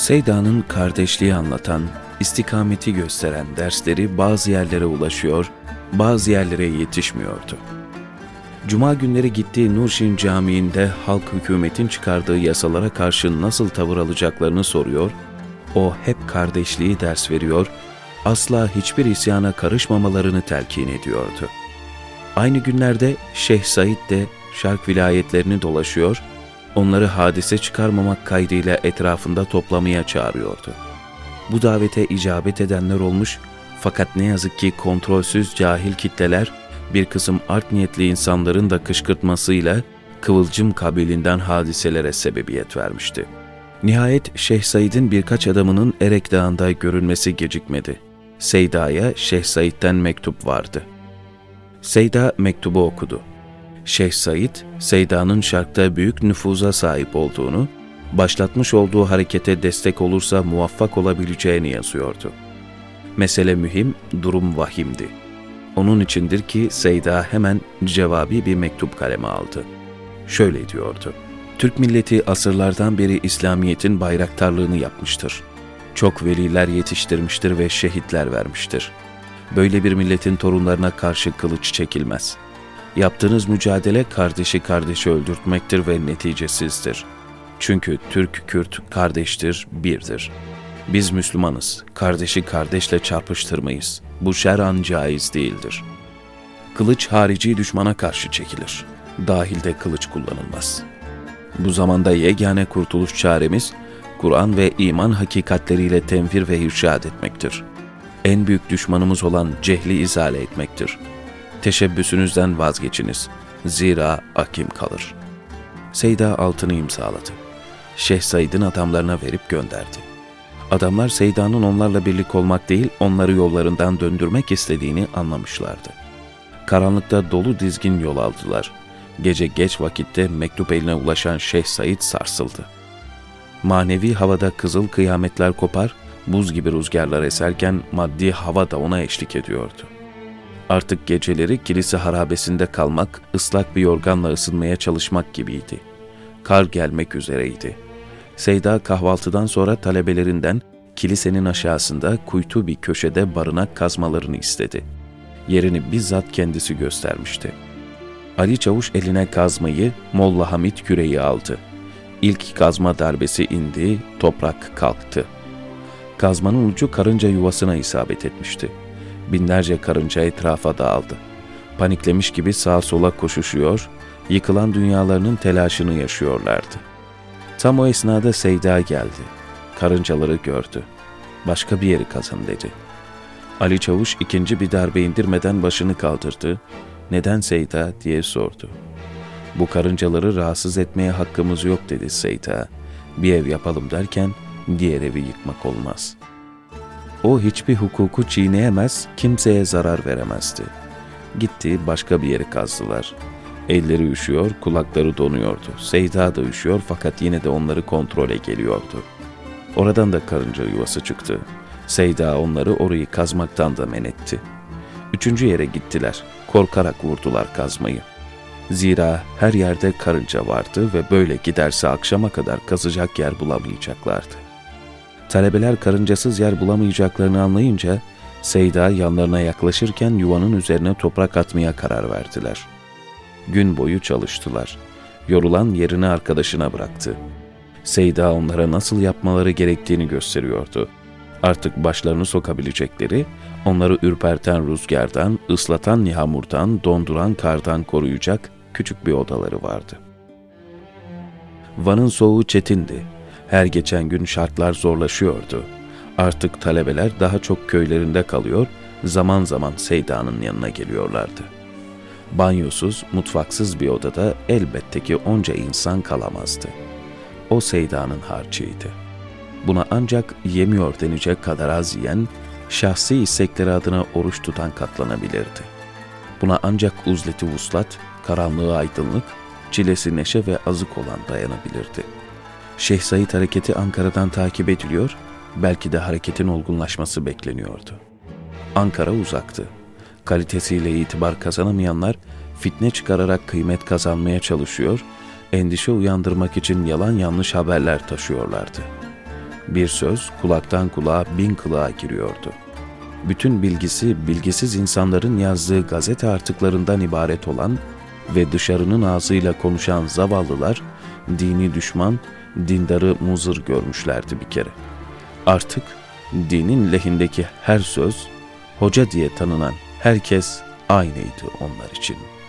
Seyda'nın kardeşliği anlatan, istikameti gösteren dersleri bazı yerlere ulaşıyor, bazı yerlere yetişmiyordu. Cuma günleri gittiği Nurşin Camii'nde halk hükümetin çıkardığı yasalara karşı nasıl tavır alacaklarını soruyor, o hep kardeşliği ders veriyor, asla hiçbir isyana karışmamalarını telkin ediyordu. Aynı günlerde Şeyh Said de şark vilayetlerini dolaşıyor, onları hadise çıkarmamak kaydıyla etrafında toplamaya çağırıyordu. Bu davete icabet edenler olmuş fakat ne yazık ki kontrolsüz cahil kitleler bir kısım art niyetli insanların da kışkırtmasıyla Kıvılcım kabilinden hadiselere sebebiyet vermişti. Nihayet Şeyh Said'in birkaç adamının Erek Dağı'nda görülmesi gecikmedi. Seyda'ya Şeyh Said'den mektup vardı. Seyda mektubu okudu. Şeyh Said, Seyda'nın şarkta büyük nüfuza sahip olduğunu, başlatmış olduğu harekete destek olursa muvaffak olabileceğini yazıyordu. Mesele mühim, durum vahimdi. Onun içindir ki Seyda hemen cevabi bir mektup kaleme aldı. Şöyle diyordu. Türk milleti asırlardan beri İslamiyet'in bayraktarlığını yapmıştır. Çok veliler yetiştirmiştir ve şehitler vermiştir. Böyle bir milletin torunlarına karşı kılıç çekilmez. Yaptığınız mücadele kardeşi kardeşi öldürtmektir ve neticesizdir. Çünkü Türk-Kürt kardeştir, birdir. Biz Müslümanız, kardeşi kardeşle çarpıştırmayız. Bu şer'an caiz değildir. Kılıç harici düşmana karşı çekilir. Dahilde kılıç kullanılmaz.'' Bu zamanda yegane kurtuluş çaremiz, Kur'an ve iman hakikatleriyle tenfir ve irşad etmektir. En büyük düşmanımız olan cehli izale etmektir. Teşebbüsünüzden vazgeçiniz. Zira akim kalır. Seyda altını imzaladı. Şeyh Said'in adamlarına verip gönderdi. Adamlar Seyda'nın onlarla birlik olmak değil, onları yollarından döndürmek istediğini anlamışlardı. Karanlıkta dolu dizgin yol aldılar. Gece geç vakitte mektup eline ulaşan Şeyh Said sarsıldı. Manevi havada kızıl kıyametler kopar, buz gibi rüzgarlar eserken maddi hava da ona eşlik ediyordu. Artık geceleri kilise harabesinde kalmak, ıslak bir yorganla ısınmaya çalışmak gibiydi. Kar gelmek üzereydi. Seyda kahvaltıdan sonra talebelerinden kilisenin aşağısında kuytu bir köşede barınak kazmalarını istedi. Yerini bizzat kendisi göstermişti.'' Ali Çavuş eline kazmayı, Molla Hamit küreği aldı. İlk kazma darbesi indi, toprak kalktı. Kazmanın ucu karınca yuvasına isabet etmişti. Binlerce karınca etrafa dağıldı. Paniklemiş gibi sağa sola koşuşuyor, yıkılan dünyalarının telaşını yaşıyorlardı. Tam o esnada Seyda geldi. Karıncaları gördü. Başka bir yeri kazın dedi. Ali Çavuş ikinci bir darbe indirmeden başını kaldırdı, neden Seyda diye sordu. Bu karıncaları rahatsız etmeye hakkımız yok dedi Seyda. Bir ev yapalım derken diğer evi yıkmak olmaz. O hiçbir hukuku çiğneyemez, kimseye zarar veremezdi. Gitti başka bir yeri kazdılar. Elleri üşüyor, kulakları donuyordu. Seyda da üşüyor fakat yine de onları kontrole geliyordu. Oradan da karınca yuvası çıktı. Seyda onları orayı kazmaktan da men etti. Üçüncü yere gittiler korkarak vurdular kazmayı. Zira her yerde karınca vardı ve böyle giderse akşama kadar kazacak yer bulamayacaklardı. Talebeler karıncasız yer bulamayacaklarını anlayınca Seyda yanlarına yaklaşırken yuvanın üzerine toprak atmaya karar verdiler. Gün boyu çalıştılar. Yorulan yerini arkadaşına bıraktı. Seyda onlara nasıl yapmaları gerektiğini gösteriyordu. Artık başlarını sokabilecekleri onları ürperten rüzgardan, ıslatan yağmurdan, donduran kardan koruyacak küçük bir odaları vardı. Van'ın soğuğu çetindi. Her geçen gün şartlar zorlaşıyordu. Artık talebeler daha çok köylerinde kalıyor, zaman zaman Seyda'nın yanına geliyorlardı. Banyosuz, mutfaksız bir odada elbette ki onca insan kalamazdı. O Seyda'nın harcıydı. Buna ancak yemiyor denecek kadar az yiyen, şahsi istekleri adına oruç tutan katlanabilirdi. Buna ancak uzleti vuslat, karanlığı aydınlık, çilesi neşe ve azık olan dayanabilirdi. Şeyh Said hareketi Ankara'dan takip ediliyor, belki de hareketin olgunlaşması bekleniyordu. Ankara uzaktı. Kalitesiyle itibar kazanamayanlar fitne çıkararak kıymet kazanmaya çalışıyor, endişe uyandırmak için yalan yanlış haberler taşıyorlardı. Bir söz kulaktan kulağa bin kılığa giriyordu. Bütün bilgisi bilgisiz insanların yazdığı gazete artıklarından ibaret olan ve dışarının ağzıyla konuşan zavallılar dini düşman, dindarı muzır görmüşlerdi bir kere. Artık dinin lehindeki her söz, hoca diye tanınan herkes aynıydı onlar için.''